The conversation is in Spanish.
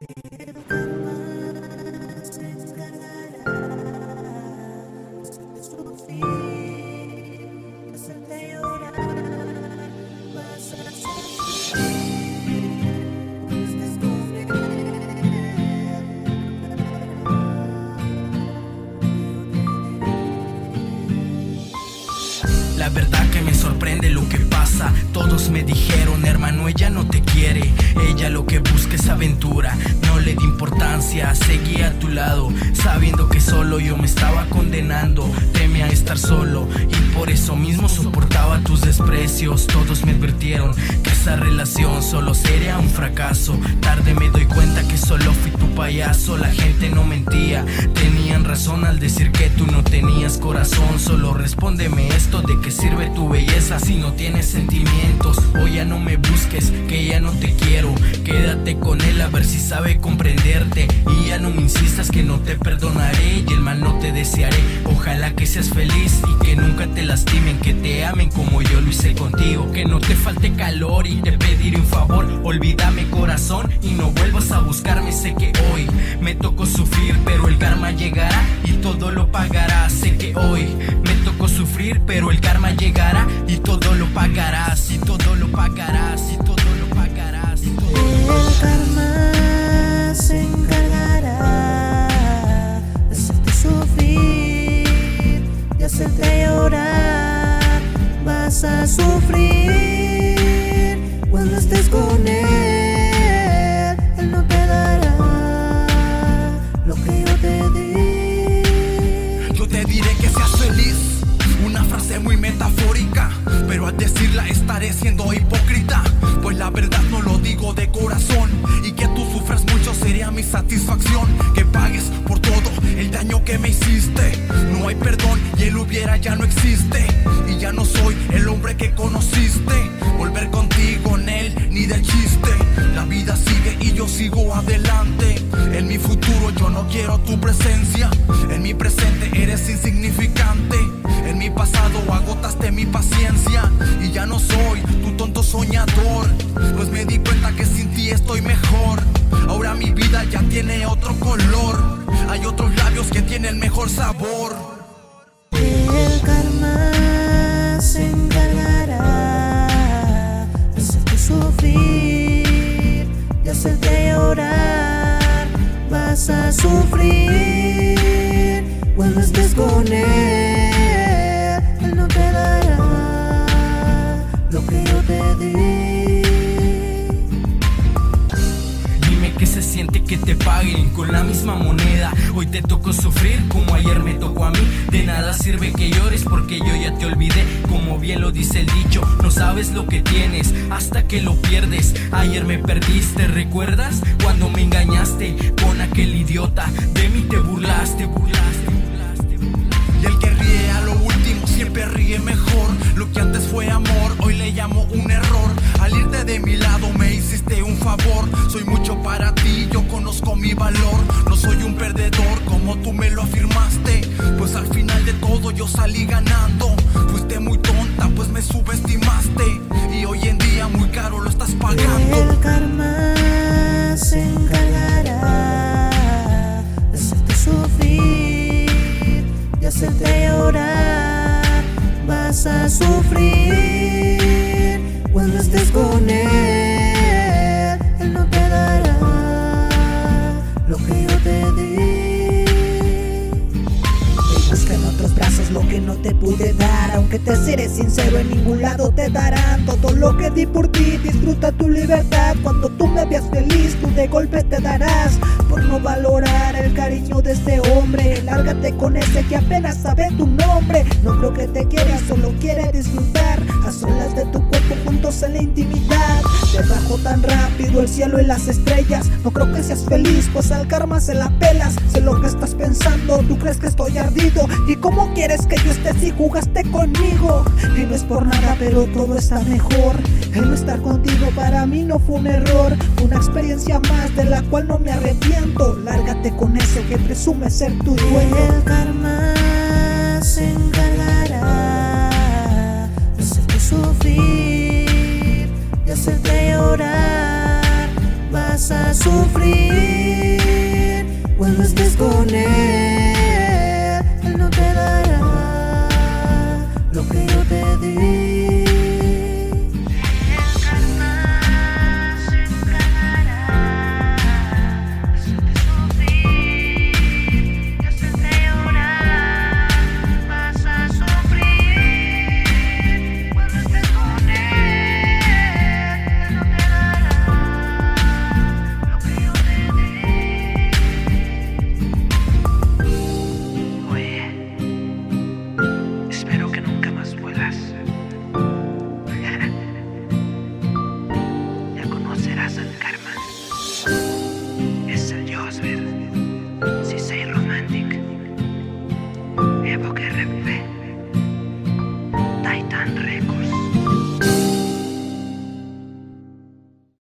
Thank you. La verdad que me sorprende lo que pasa. Todos me dijeron, hermano, ella no te quiere. Ella lo que busca es aventura. No le di importancia, seguí a tu lado. Sabiendo que solo yo me estaba condenando. Temía estar solo y por eso mismo soportaba tus desprecios. Todos me advirtieron que esa relación solo sería un fracaso. Tarde me doy cuenta que solo fui tu payaso. La gente no mentía, tenían razón al decir que tú no tenías corazón. Solo respóndeme esto de que sirve tu belleza si no tienes sentimientos? O ya no me busques, que ya no te quiero. Quédate con él a ver si sabe comprenderte. Y ya no me insistas que no te perdonaré y el mal no te desearé. Ojalá que seas feliz y que nunca te lastimen, que te amen como yo lo hice contigo. Que no te falte calor y te pediré un favor. Olvídame corazón y no vuelvas a buscarme. Sé que hoy me tocó sufrir, pero el karma llegará y todo lo pagará. Sé que hoy me tocó sufrir, pero el karma llegará y todo lo pagarás, A sufrir cuando estés con él. Él no te dará lo que yo te di. Yo te diré que seas feliz, una frase muy metafórica, pero al decirla estaré siendo hipócrita, pues la verdad no lo digo de corazón y que tú sufras mucho sería mi satisfacción, me hiciste. No hay perdón y el hubiera ya no existe y ya no soy el hombre que conociste. Volver contigo en él ni del chiste. La vida sigue y yo sigo adelante. En mi futuro yo no quiero tu presencia. En mi presente eres insignificante. En mi pasado agotaste mi paciencia. Y ya no soy tu tonto soñador. Pues me di cuenta que sin ti estoy mejor. Ahora mi vida ya tiene otro color. Hay otros labios que tienen mejor sabor. El karma se encargará de hacerte sufrir, de hacerte llorar. Vas a sufrir cuando estés con él. Él no te dará lo que yo te di. Con la misma moneda. Hoy te tocó sufrir como ayer me tocó a mí. De nada sirve que llores porque yo ya te olvidé. Como bien lo dice el dicho, no sabes lo que tienes hasta que lo pierdes. Ayer me perdiste, ¿recuerdas? Cuando me engañaste con aquel idiota. De mí te burlaste, burlaste, burlaste. burlaste. Y el que ríe a lo último siempre ríe mejor. Lo que antes fue amor, hoy le llamo un error. Al irte de mi lado mi valor. No soy un perdedor como tú me lo afirmaste. Pues al final de todo yo salí ganando. Fuiste muy tonta, pues me subestimaste. Y hoy en día muy caro lo estás pagando. El karma se encargará de hacerte sufrir, de hacerte llorar. Vas a sufrir no te pude dar. Aunque te seré sincero, en ningún lado te darán todo lo que di por ti. Disfruta tu libertad. Cuando tú me veas feliz, tú de golpe te darás. Por no valorar el cariño de este hombre. Lárgate con ese que apenas sabe tu nombre. No creo que te quiera, solo quiere disfrutar. A solas de tu cuerpo, juntos en la intimidad. Te bajo tan rápido el cielo y las estrellas. No creo que seas feliz, pues al karma se la pelas. Sé lo que estás pensando, tú crees que estoy ardido. ¿Y cómo quieres que yo esté si jugaste conmigo? Y no es por nada, pero todo está mejor. El no estar contigo para mí no fue un error. Una experiencia más de la cual no me arrepiento. Lárgate con ese que presume ser tu dueño. El karma se encargará de hacerte sufrir, de hacerte llorar. Vas a sufrir cuando estés con él.